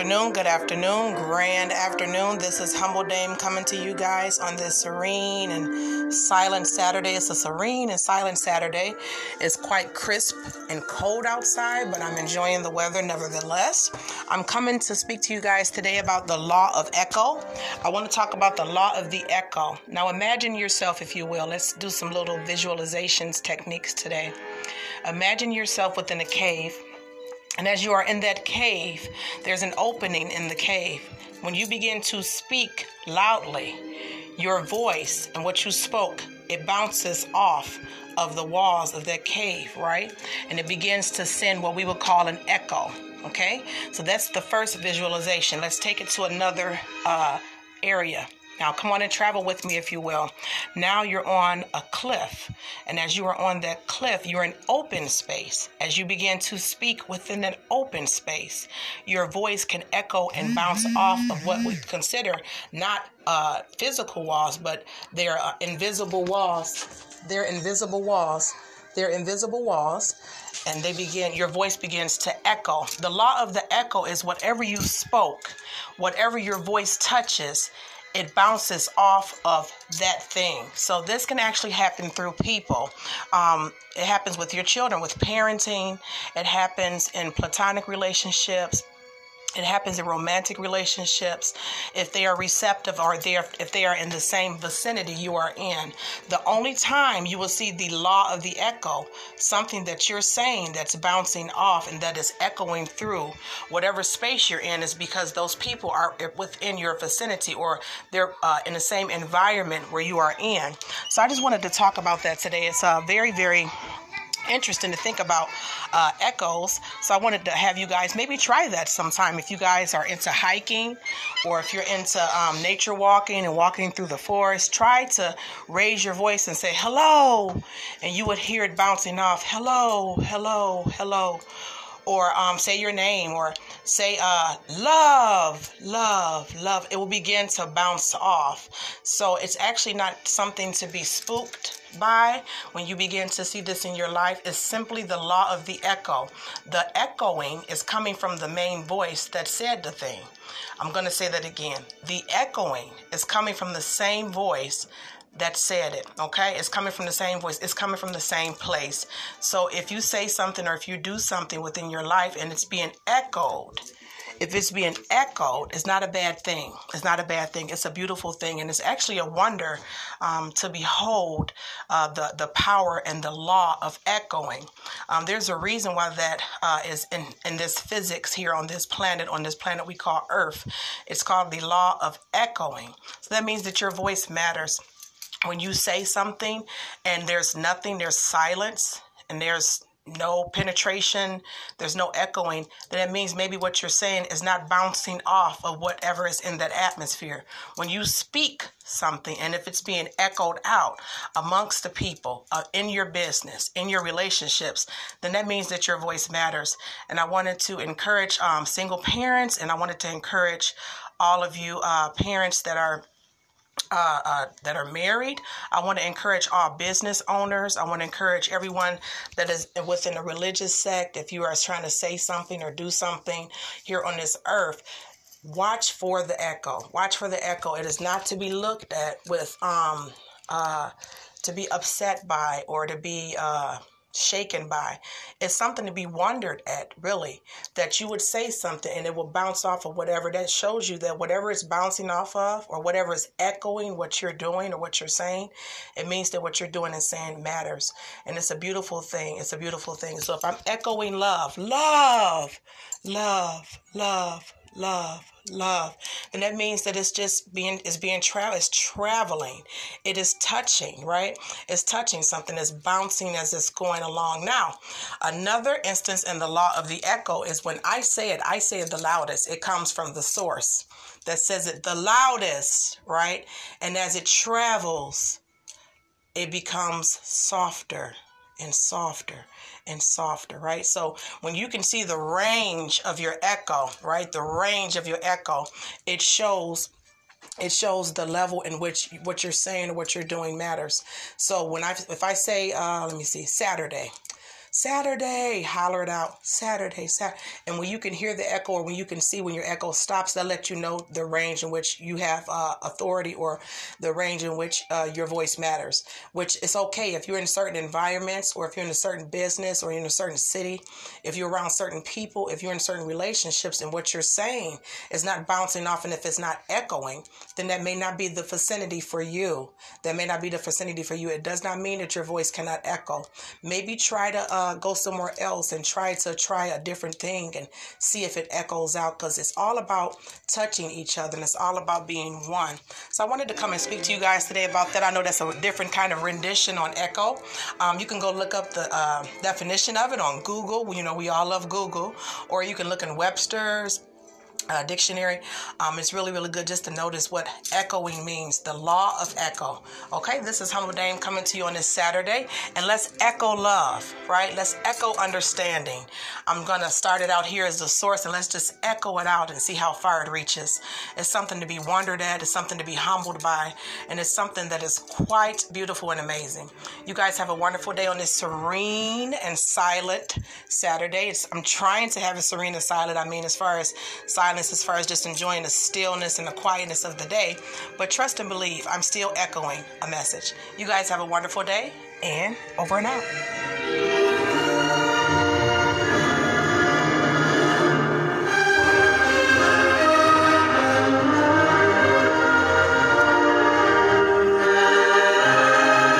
afternoon, good afternoon, grand afternoon. This is Humble Dame coming to you guys on this serene and silent Saturday. It's a serene and silent Saturday. It's quite crisp and cold outside, but I'm enjoying the weather nevertheless. I'm coming to speak to you guys today about the law of echo. I want to talk about the law of the echo. Now, imagine yourself, if you will. Let's do some little visualizations techniques today. Imagine yourself within a cave and as you are in that cave, there's an opening in the cave. When you begin to speak loudly, your voice and what you spoke, it bounces off of the walls of that cave, right? And it begins to send what we would call an echo. Okay, so that's the first visualization. Let's take it to another uh, area. Now, come on and travel with me, if you will. Now you're on a cliff. And as you are on that cliff, you're in open space. As you begin to speak within that open space, your voice can echo and bounce off of what we consider not uh, physical walls, but they're uh, invisible walls. They're invisible walls. They're invisible walls and they begin your voice begins to echo the law of the echo is whatever you spoke whatever your voice touches it bounces off of that thing. So this can actually happen through people. Um, it happens with your children, with parenting. It happens in platonic relationships, it happens in romantic relationships if they are receptive or they are, if they are in the same vicinity you are in. The only time you will see the law of the echo, something that you're saying that's bouncing off and that is echoing through whatever space you're in, is because those people are within your vicinity or they're uh, in the same environment where you are in. So I just wanted to talk about that today. It's a very, very interesting to think about uh, echoes. So I wanted to have you guys maybe try that sometime if you guys are into hiking or if you're into um, nature walking and walking through the forest. Try to raise your voice and say hello, and you would hear it bouncing off hello, hello, hello. Or um, say your name, or say uh, love, love, love. It will begin to bounce off. So it's actually not something to be spooked by when you begin to see this in your life is simply the law of the echo. The echoing is coming from the main voice that said the thing. I'm going to say that again. The echoing is coming from the same voice that said it. Okay? It's coming from the same voice, it's coming from the same place. So if you say something or if you do something within your life and it's being echoed, if it's being echoed, it's not a bad thing. It's not a bad thing. It's a beautiful thing, and it's actually a wonder um, to behold uh, the the power and the law of echoing. Um, there's a reason why that uh, is in in this physics here on this planet, on this planet we call Earth. It's called the law of echoing. So that means that your voice matters. When you say something and there's nothing, there's silence, and there's no penetration, there's no echoing, then it means maybe what you're saying is not bouncing off of whatever is in that atmosphere. When you speak something, and if it's being echoed out amongst the people, uh, in your business, in your relationships, then that means that your voice matters. And I wanted to encourage um, single parents, and I wanted to encourage all of you uh, parents that are uh, uh, that are married. I want to encourage all business owners. I want to encourage everyone that is within a religious sect. If you are trying to say something or do something here on this earth, watch for the echo. Watch for the echo. It is not to be looked at with um uh to be upset by or to be uh shaken by. It's something to be wondered at, really, that you would say something and it will bounce off of whatever that shows you that whatever it's bouncing off of or whatever is echoing what you're doing or what you're saying, it means that what you're doing and saying matters. And it's a beautiful thing. It's a beautiful thing. So if I'm echoing love, love, love, love, love, love. And that means that it's just being it's being travel it's traveling. It is touching, right? It's touching something it's bouncing as it's going along. Now, another instance in the law of the echo is when I say it, I say it the loudest. It comes from the source that says it the loudest, right? And as it travels, it becomes softer and softer and softer, right? So when you can see the range of your echo, right? The range of your echo, it shows it shows the level in which what you're saying or what you're doing matters. So when I if I say uh, let me see Saturday, Saturday, holler it out, Saturday, Saturday. And when you can hear the echo or when you can see when your echo stops, that let you know the range in which you have uh, authority or the range in which uh, your voice matters, which is okay if you're in certain environments or if you're in a certain business or in a certain city, if you're around certain people, if you're in certain relationships and what you're saying is not bouncing off and if it's not echoing, then that may not be the vicinity for you. That may not be the vicinity for you. It does not mean that your voice cannot echo. Maybe try to uh, go somewhere else and try to try a different thing and see if it echoes out because it's all about touching each other and it's all about being one. So I wanted to come and speak to you guys today about that. I know that's a different kind of rendition on echo. Um, you can go look up the uh, definition of it on Google. You know, we all love Google. Or you can look in Webster's uh, dictionary. Um, it's really, really good just to notice what echoing means, the law of echo. Okay, this is Humble Dame coming to you on this Saturday, and let's echo love, right? Let's echo understanding. I'm going to start it out here as the source, and let's just echo it out and see how far it reaches. It's something to be wondered at, it's something to be humbled by, and it's something that is quite beautiful and amazing. You guys have a wonderful day on this serene and silent Saturday. It's, I'm trying to have it serene and silent. I mean, as far as silent silence as far as just enjoying the stillness and the quietness of the day. But trust and believe, I'm still echoing a message. You guys have a wonderful day and over and out.